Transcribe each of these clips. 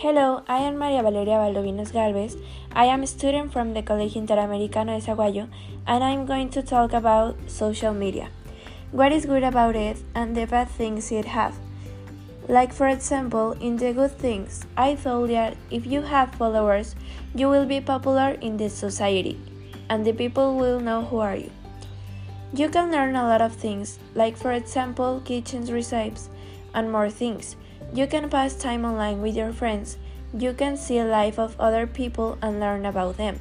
Hello, I am Maria Valeria Valdovinos Galvez. I am a student from the Colegio Interamericano de Sahuayo and I'm going to talk about social media. What is good about it and the bad things it has. Like for example, in the good things, I thought that if you have followers, you will be popular in the society and the people will know who are you. You can learn a lot of things, like for example, kitchen recipes and more things. You can pass time online with your friends. You can see life of other people and learn about them.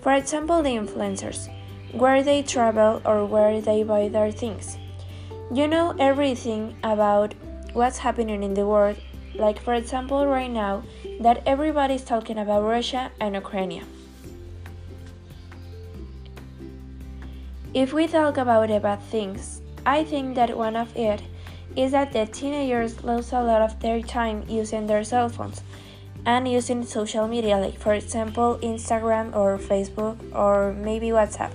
For example, the influencers, where they travel or where they buy their things. You know everything about what's happening in the world, like for example right now that everybody's talking about Russia and Ukraine. If we talk about the bad things, I think that one of it is that the teenagers lose a lot of their time using their cell phones and using social media, like for example Instagram or Facebook or maybe WhatsApp.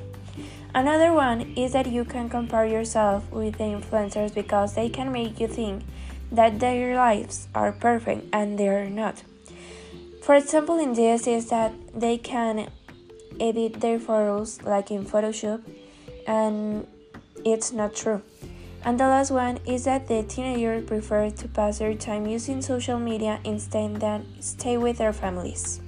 Another one is that you can compare yourself with the influencers because they can make you think that their lives are perfect and they are not. For example, in this is that they can edit their photos like in Photoshop and it's not true. And the last one is that the teenagers prefer to pass their time using social media instead than stay with their families.